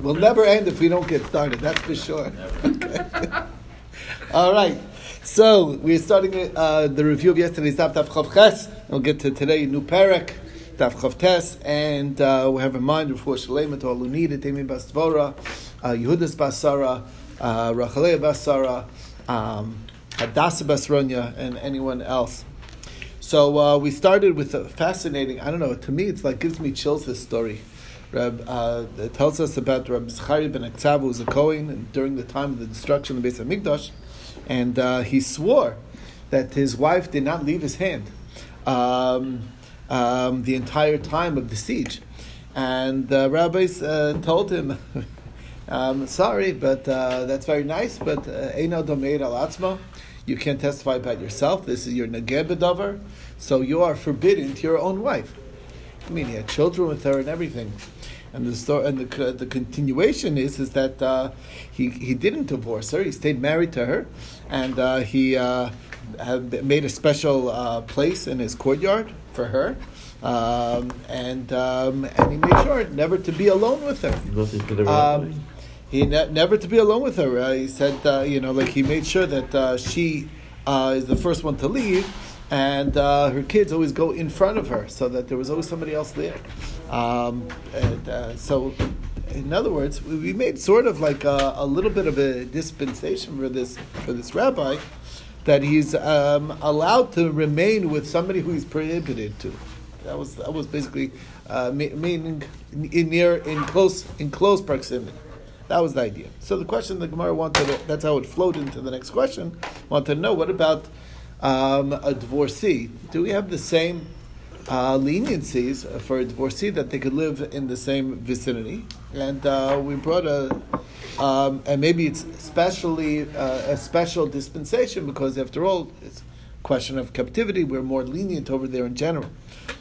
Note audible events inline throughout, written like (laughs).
we'll never end if we don't get started. That's for sure. (laughs) All right. So we're starting uh, the review of yesterday's Daf Daf Kaf Ches. We'll get to today new parak Daf Kaf Tes, and uh, we have a mind for Shalem to Alunida Temi Bastvora, uh, Yehudas Basara, uh, Rachalea Basara, um, Hadassah Basronya, and anyone else. So uh, we started with a fascinating. I don't know. To me, it's like gives me chills. This story. Reb, uh, it tells us about Reb Zecharia ben Hakatzav, who was a Kohen during the time of the destruction of the Beis Hamikdash, and uh, he swore that his wife did not leave his hand um, um, the entire time of the siege. And the rabbis uh, told him, (laughs) um, "Sorry, but uh, that's very nice, but uh, Eino domeid al atzma." You can't testify about yourself. This is your nagebedover, so you are forbidden to your own wife. I mean, he had children with her and everything. And the story and the, the continuation is is that uh, he he didn't divorce her. He stayed married to her, and uh, he uh, had made a special uh, place in his courtyard for her. Um, and um, and he made sure never to be alone with her. Um, he ne- never to be alone with her. Uh, he said, uh, you know, like he made sure that she is the first one to leave, and uh, her kids always go in front of her, so that there was always somebody else there. Um, and, uh, so, in other words, we, made sort of like a, a, little bit of a dispensation for this for this rabbi, that he's um, allowed to remain with somebody who he's prohibited to. That was that was basically uh, meaning in near in close in close proximity. That was the idea. So the question the Gemara wanted, that's how it flowed into the next question, wanted to know what about um, a divorcee? Do we have the same uh, leniencies for a divorcee that they could live in the same vicinity? And uh, we brought a, um, and maybe it's especially uh, a special dispensation because after all, it's a question of captivity. We're more lenient over there in general.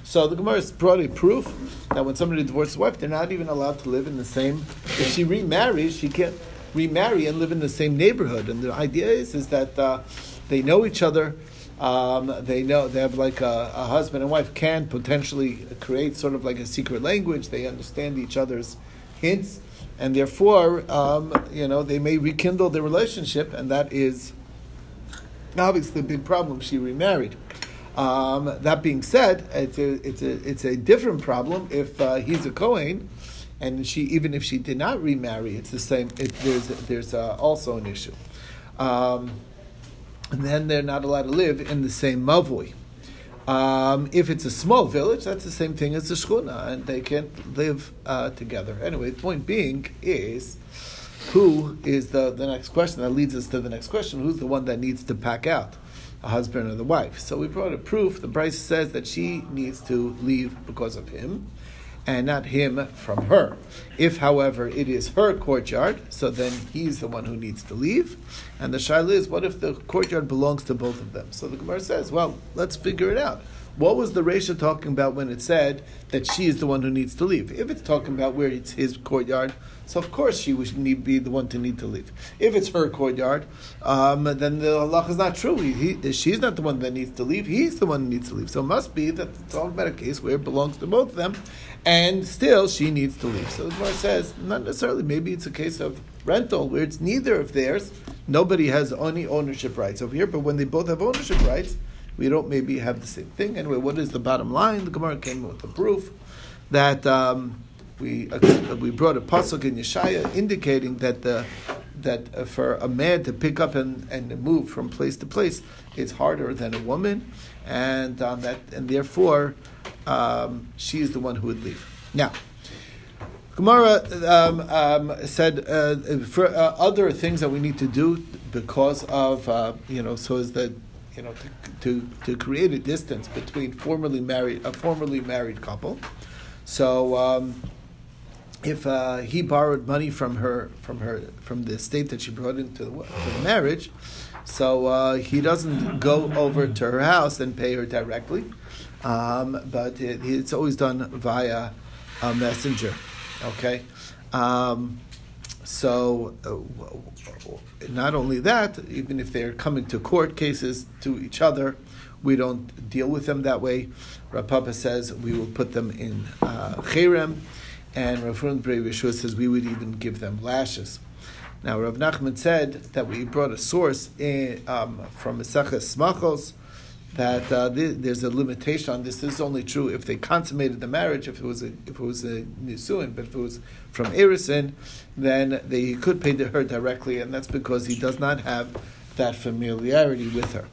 So the Gemara brought a proof that when somebody divorces a wife, they're not even allowed to live in the same. If she remarries, she can't remarry and live in the same neighborhood. And the idea is is that uh, they know each other. Um, they know they have like a, a, husband and wife can potentially create sort of like a secret language. They understand each other's hints, and therefore, um, you know, they may rekindle the relationship, and that is obviously a big problem. She remarried. Um, that being said, it's a, it's a, it's a different problem if uh, he's a Kohen, and she even if she did not remarry, it's the same. It, there's there's uh, also an issue, um, then they're not allowed to live in the same mavui. Um, if it's a small village, that's the same thing as a shchuna, and they can't live uh, together. Anyway, the point being is, who is the, the next question that leads us to the next question? Who's the one that needs to pack out? a husband or the wife. So we brought a proof. The Brisa says that she needs to leave because of him, and not him from her. If, however, it is her courtyard, so then he's the one who needs to leave. And the shaila is, what if the courtyard belongs to both of them? So the Gemara says, well, let's figure it out. What was the Resha talking about when it said that she is the one who needs to leave? If it's talking about where it's his courtyard, so of course she would need, be the one to need to leave. If it's her courtyard, um, then the Allah is not true. He, he, she's not the one that needs to leave. He's the one who needs to leave. So it must be that it's all about a case where it belongs to both of them, and still she needs to leave. So the Gemara says not necessarily. Maybe it's a case of rental where it's neither of theirs. Nobody has any ownership rights over here, but when they both have ownership rights we don't maybe have the same thing. Anyway, what is the bottom line? The Gemara came with a proof that um, we uh, we brought a pasuk in Yeshaya indicating that the that uh, for a man to pick up and, and move from place to place is harder than a woman, and um, that and therefore um, she is the one who would leave. Now. Gemara um, um, said uh, for uh, other things that we need to do because of uh, you know so is that you know, to, to, to create a distance between formerly married a formerly married couple. So um, if uh, he borrowed money from her from her from the estate that she brought into the, the marriage, so uh, he doesn't go over to her house and pay her directly, um, but it, it's always done via a messenger. Okay. Um, so, uh, not only that, even if they're coming to court cases to each other, we don't deal with them that way. Rav Papa says we will put them in uh, cherem, And Rav Yeshua says we would even give them lashes. Now, Rav Nachman said that we brought a source in, um, from Maseches Smachos that uh, th- there's a limitation on this. This is only true if they consummated the marriage, if it was a, if it was a nisuin, but if it was from Erisin, then they could pay to her directly, and that's because he does not have that familiarity with her.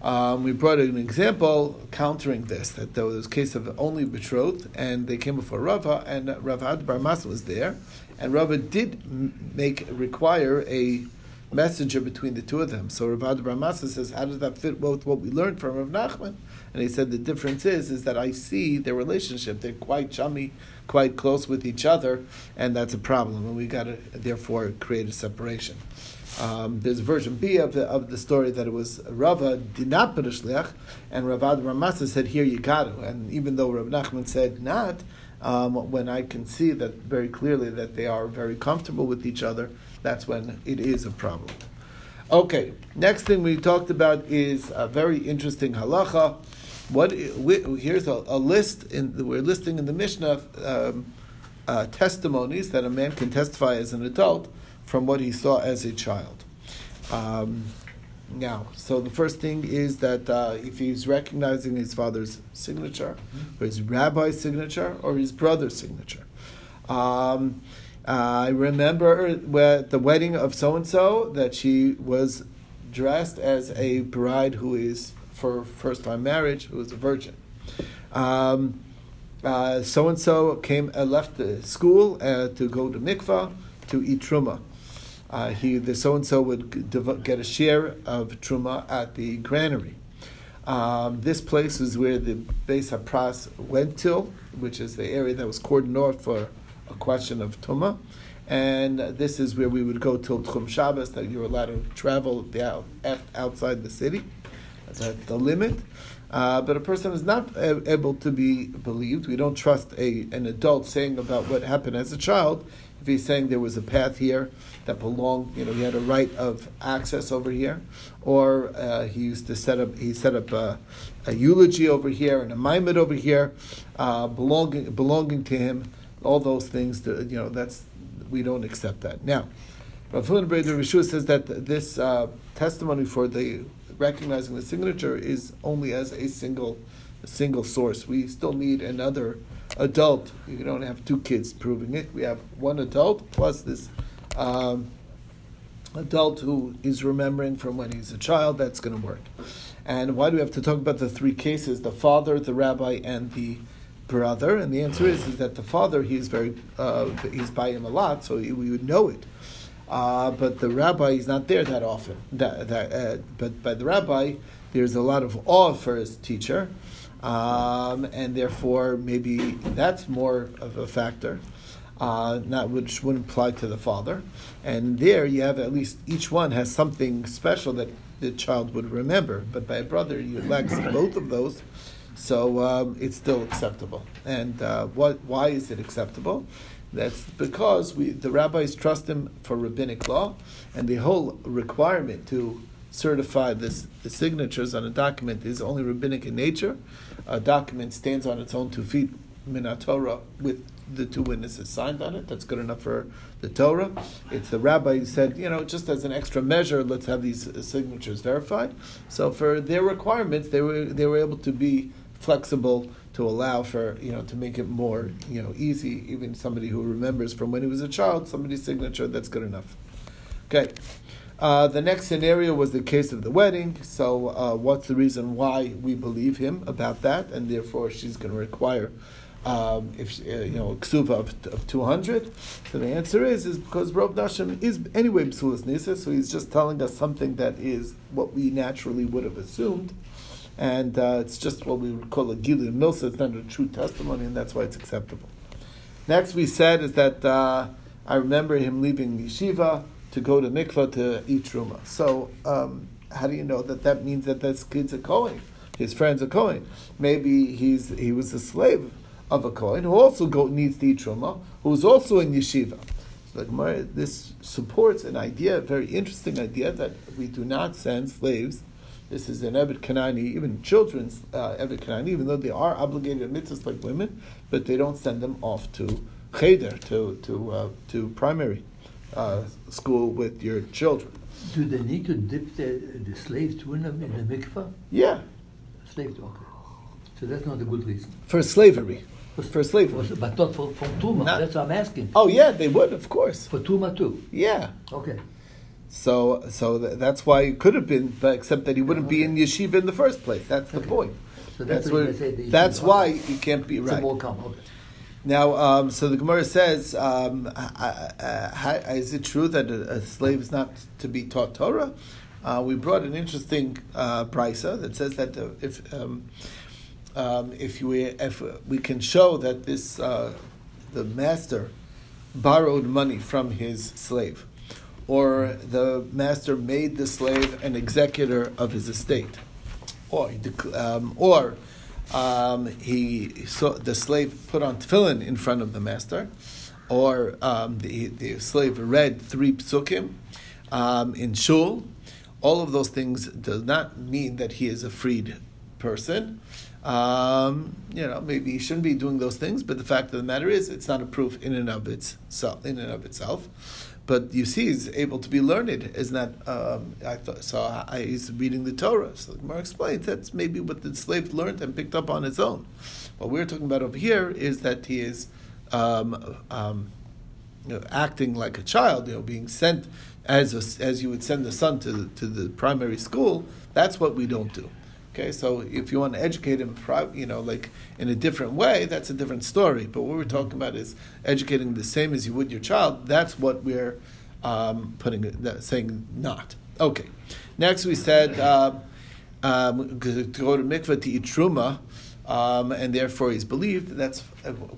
Um, we brought an example countering this that there was a case of only betrothed, and they came before Rava, and Rav Ad Bar was there, and Rava did make require a messenger between the two of them. So Rav Bramasa says, how does that fit with what we learned from Rav Nachman? And he said the difference is is that I see their relationship. They're quite chummy, quite close with each other, and that's a problem. And we got to therefore create a separation. Um, there's version B of the, of the story that it was Rava did not put a shliach, and Rav Ramasa said, "Here you got to." And even though Rav Nachman said not, um, when I can see that very clearly that they are very comfortable with each other, that's when it is a problem. Okay, next thing we talked about is a very interesting halacha. What we, here's a, a, list in we're listing in the Mishnah um, uh, testimonies that a man can testify as an adult from what he saw as a child. Um, now, so the first thing is that uh, if he's recognizing his father's signature, or his rabbi's signature, or his brother's signature. Um, I remember the wedding of so and so that she was dressed as a bride who is for first time marriage, who is a virgin. so and so came uh, left the school uh, to go to mikvah to eat truma. Uh, he the so and so would get a share of truma at the granary. Um, this place is where the Beis Hapras went to, which is the area that was cordoned off for a question of Tuma. And this is where we would go till Tchum Shabbos, that you're allowed to travel the out, outside the city. That's the limit. Uh, but a person is not able to be believed. We don't trust a, an adult saying about what happened as a child. If he's saying there was a path here that belonged, you know, he had a right of access over here, or uh, he used to set up, he set up a, a eulogy over here and a maimed over here, uh, belonging belonging to him all those things, you know, that's we don't accept that. Now, Rav Rishua says that this uh, testimony for the recognizing the signature is only as a single a single source. We still need another adult. You don't have two kids proving it. We have one adult plus this um, adult who is remembering from when he's a child. That's going to work. And why do we have to talk about the three cases: the father, the rabbi, and the brother? And the answer is, is that the father, he's very, uh, he's by him a lot, so we would know it. Uh, but the rabbi is not there that often. That, that, uh, but by the rabbi, there's a lot of awe for his teacher, um, and therefore maybe that's more of a factor. Uh, not which wouldn't apply to the father, and there you have at least each one has something special that the child would remember. But by a brother, you lack both of those, so um, it's still acceptable. And uh, what? Why is it acceptable? That's because we, the rabbis trust him for rabbinic law, and the whole requirement to certify this, the signatures on a document is only rabbinic in nature. A document stands on its own two feet, Torah, with the two witnesses signed on it. That's good enough for the Torah. It's the rabbi who said, you know, just as an extra measure, let's have these signatures verified. So for their requirements, they were they were able to be flexible to allow for you know to make it more you know easy. Even somebody who remembers from when he was a child, somebody's signature that's good enough. Okay. Uh, the next scenario was the case of the wedding. So, uh, what's the reason why we believe him about that, and therefore she's going to require, um, if she, uh, you know, ksuva of, of two hundred? So the answer is is because Rav Nashim is anyway b'sulas nisa, so he's just telling us something that is what we naturally would have assumed and uh, it's just what we would call a gilu milsa. It's not a true testimony, and that's why it's acceptable. Next, we said is that uh, I remember him leaving yeshiva to go to mikvah to eat truma. So, um, how do you know that that means that this kid's a kohen? His friend's are kohen. Maybe he's he was a slave of a kohen who also go, needs to eat truma, who's also in yeshiva. So this supports an idea, a very interesting idea, that we do not send slaves this is an Ebed Kanani, even children's uh, Ebed Kanani, even though they are obligated to mitzvahs like women, but they don't send them off to cheder, to to uh, to primary uh, school with your children. Do they need to dip the, the slave too in the, in the mikvah? Yeah, Slave too, okay. So that's not a good reason. for slavery, for slavery. But not for, for Tuma, Not- that's what I'm asking. Oh yeah, they would, of course. For Tuma too, Yeah. okay. So so th- that's why it could have been, but except that he wouldn't be in yeshiva in the first place. That's the Okay. point. So that's, That's what say. That's why he can't be right. more come, okay. Now, um, so the Gemara says, um, uh, uh, how- is it true that a, a slave is not to be taught Torah? Uh, we brought an interesting uh, brisa that says that uh, if um, um, if we if we can show that this uh, the master borrowed money from his slave, or the master made the slave an executor of his estate, or um, or um, he the slave put on tefillin in front of the master, or um, the, the slave read three psukim um, in shul. All of those things does not mean that he is a freed person. Um, you know, maybe he shouldn't be doing those things, but the fact of the matter is, it's not a proof in and of itself. In and of itself, but you see, he's able to be learned. Is not? Um, I thought, so I, he's reading the Torah. So the Gemara explains that's maybe what the slave learned and picked up on his own. What we're talking about over here is that he is um, um, you know, acting like a child. You know, being sent as a, as you would send the son to the, to the primary school. That's what we don't do. Okay, so if you want to educate him, you know, like in a different way, that's a different story. But what we're talking about is educating the same as you would your child. That's what we're um, putting saying not. Okay. Next, we said uh, um, to go to mikvah to eat truma. Um, and therefore he's believed. That's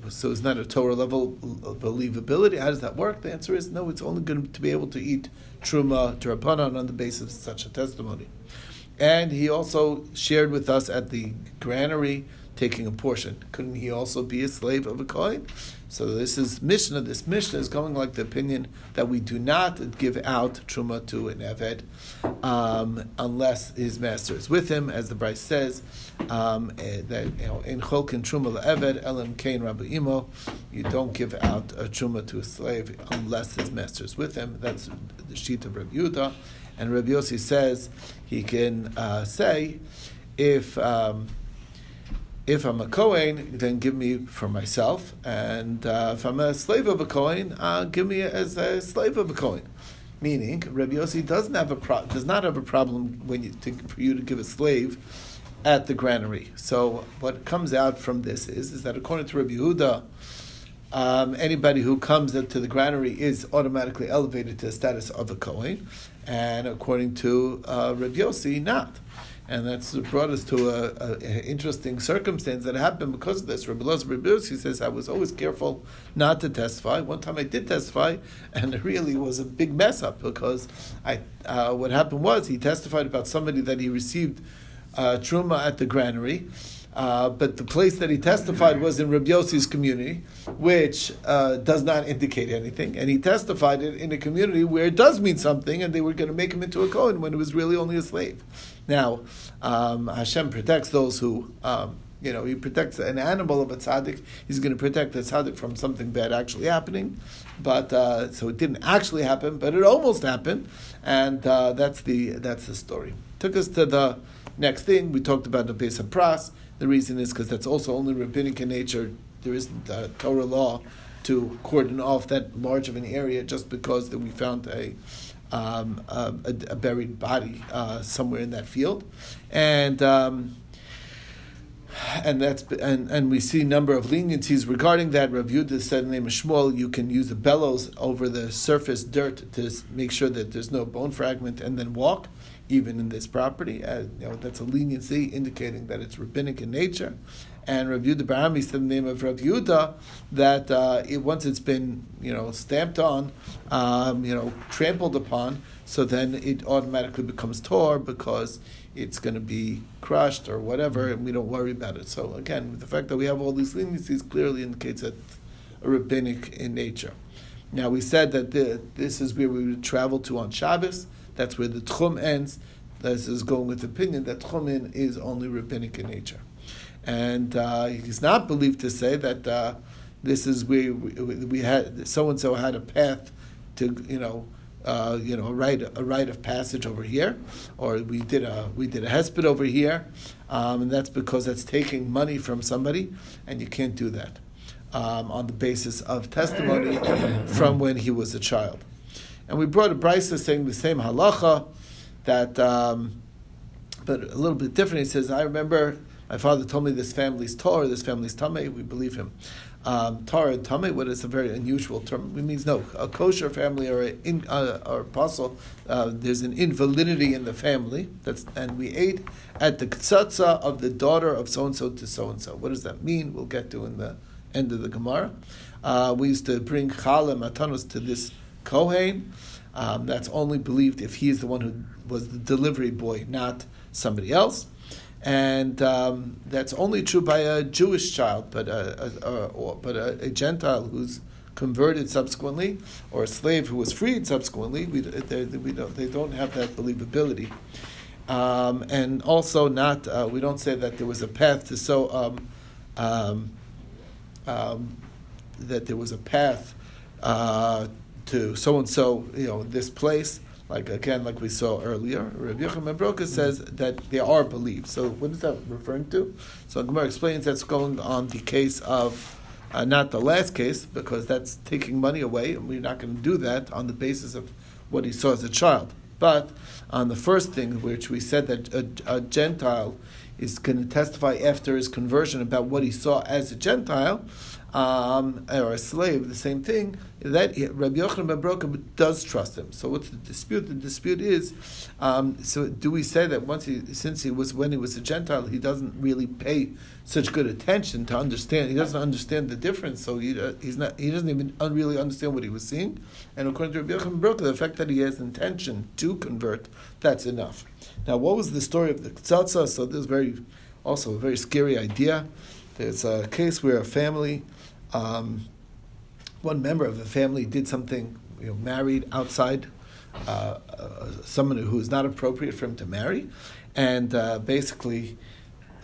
so. It's not a Torah level of believability. How does that work? The answer is no. It's only going to be able to eat truma d'rabbanan on the basis of such a testimony. And he also shared with us at the granary taking a portion. Couldn't he also be a slave of a Kohen? So this is Mishnah. This Mishnah is going like the opinion that we do not give out truma to an eved um, unless his master is with him, as the Brisa says um, eh, that you know in cholkin truma leeved elam kain rabbi imo. You don't give out a truma to a slave unless his master is with him. That's the sheet of Rabbi Yehuda. And Rabbi Yossi says he can uh, say, if um, if I'm a Kohen, then give me for myself, and uh, if I'm a slave of a Kohen, uh, give me as a slave of a Kohen. Meaning, Rabbi Yossi doesn't have a pro- does not have a problem when you to, for you to give a slave at the granary. So what comes out from this is is that according to Rabbi Yehuda, um, anybody who comes to the granary is automatically elevated to the status of a Kohen, and according to uh, Rabbi Yossi, not. And that's brought us to a, a, a interesting circumstance that happened because of this. Rabbi Rabbi says, I was always careful not to testify. One time I did testify, and it really was a big mess up because I, uh, what happened was he testified about somebody that he received uh, truma at the granary. Uh, but the place that he testified was in Rabbi Yossi's community, which uh, does not indicate anything. And he testified it in a community where it does mean something, and they were going to make him into a Kohen when he was really only a slave. Now, um, Hashem protects those who, um, you know, he protects an animal of a tzaddik. He's going to protect the tzaddik from something bad actually happening. But uh, so it didn't actually happen, but it almost happened, and uh, that's the that's the story. Took us to the next thing. We talked about the of pras. The reason is because that's also only rabbinic in nature. There isn't a Torah law to cordon off that large of an area just because that we found a um, a, a, buried body uh, somewhere in that field, and. Um, and that's and, and we see a number of leniencies regarding that. Rav Yudah said in the name of Shmuel, you can use the bellows over the surface dirt to make sure that there's no bone fragment, and then walk, even in this property. Uh, you know that's a leniency indicating that it's rabbinic in nature. And Rav Yudah bar Ami said the name of Rav Yudah that uh, it, once it's been you know stamped on, um, you know trampled upon, so then it automatically becomes tor because it's going to be crushed or whatever, and we don't worry about it. So again, the fact that we have all these leniencies clearly indicates that a rabbinic in nature. Now we said that the, this is where we would travel to on Shabbos. That's where the tchum ends. This is going with the opinion that tchumin is only rabbinic in nature, and uh, he's not believed to say that. Uh, this is where we, we had so and so had a path to you know. Uh, you know, a rite, a rite of passage over here, or we did a we did a hesped over here, um, and that's because that's taking money from somebody, and you can't do that um, on the basis of testimony from when he was a child. And we brought a brisa saying the same halacha, that, um, but a little bit different. He says, I remember my father told me this family's Torah, this family's Tameh, we believe him. Um, Torah and Tameh, what is a very unusual term, it means no, a kosher family or a uh, or apostle, uh, there's an invalidity in the family, That's, and we ate at the ktsatsa of the daughter of so and so to so and so. What does that mean? We'll get to in the end of the Gemara. Uh, we used to bring challah matanos to this Kohen. Um, that's only believed if he is the one who was the delivery boy, not somebody else. And um, that's only true by a Jewish child, but a, a, a but a, a, Gentile who's converted subsequently, or a slave who was freed subsequently. We, they, we don't, they don't have that believability. Um, and also, not uh, we don't say that there was a path to so um, um, um, that there was a path uh, to so and so, you know, this place. Like again, like we saw earlier, Rabbi Yochanan Broka says that they are believed. So what is that referring to? So Gemara explains that's going on the case of uh, not the last case because that's taking money away, and we're not going to do that on the basis of what he saw as a child. But on the first thing, which we said that a, a Gentile is going to testify after his conversion about what he saw as a Gentile um, or a slave, the same thing. That Rabbi Yochanan ben Broka does trust him. So what's the dispute? The dispute is, um, so do we say that once he, since he was when he was a Gentile, he doesn't really pay such good attention to understand. He doesn't understand the difference, so he, uh, he's not. He doesn't even really understand what he was seeing. And according to Rabbi Yochanan ben Broka, the fact that he has intention to convert, that's enough. Now, what was the story of the Ktsatsa? So this is very, also a very scary idea. There's a case where a family, um, one member of the family did something, you know, married outside uh, uh, someone who is not appropriate for him to marry, and uh, basically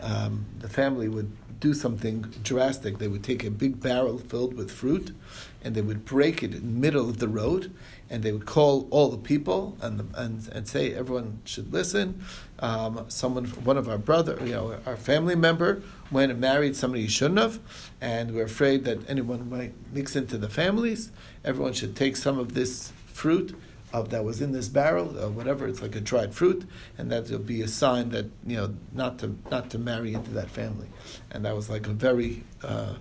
um, the family would do something drastic. They would take a big barrel filled with fruit, and they would break it in the middle of the road, and they would call all the people and the, and and say everyone should listen. Um, someone, one of our brother, you know, our family member went and married somebody he shouldn't have, and we're afraid that anyone might mix into the families. Everyone should take some of this fruit of that was in this barrel, or whatever. It's like a dried fruit, and that will be a sign that you know not to not to marry into that family. And that was like a very uh,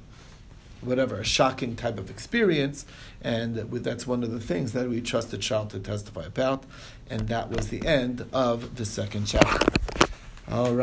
whatever, a shocking type of experience. And that's one of the things that we trust the child to testify about. And that was the end of the second chapter. All right.